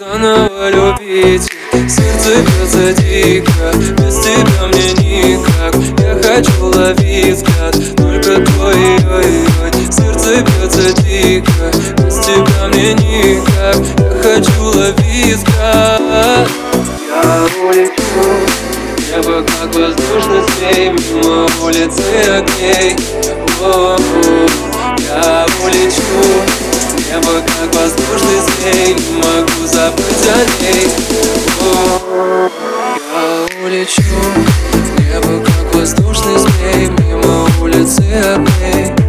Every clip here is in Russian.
лететь Сердце бьется дико Без тебя мне никак. Я хочу ловить взгляд Только твой, ой, ой Сердце бьется дико Без тебя мне никак. Я хочу ловить взгляд. Я улечу Небо как воздушный змей Мимо улицы огней. О -о -о. Я улечу улицы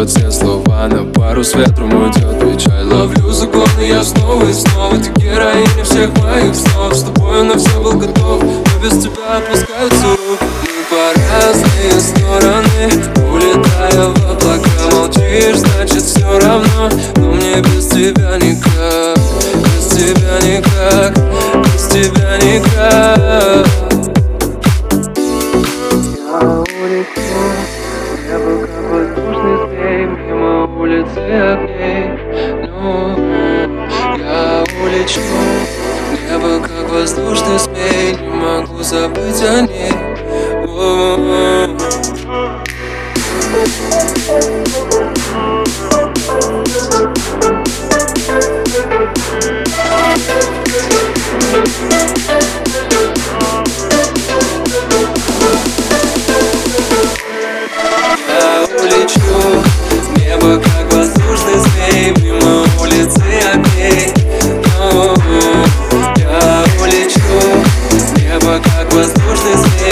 унесет все слова На пару с ветром уйдет. Печаль Ловлю законы я снова и снова. Ты героиня всех моих снов С тобой на все был готов Но без тебя опускаются руки. Мы по разные стороны Улетая в облака. Молчишь, значит все равно. Но мне без тебя никак Без тебя никак Без тебя никак ça peut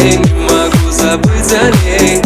ней Не могу забыть о ней.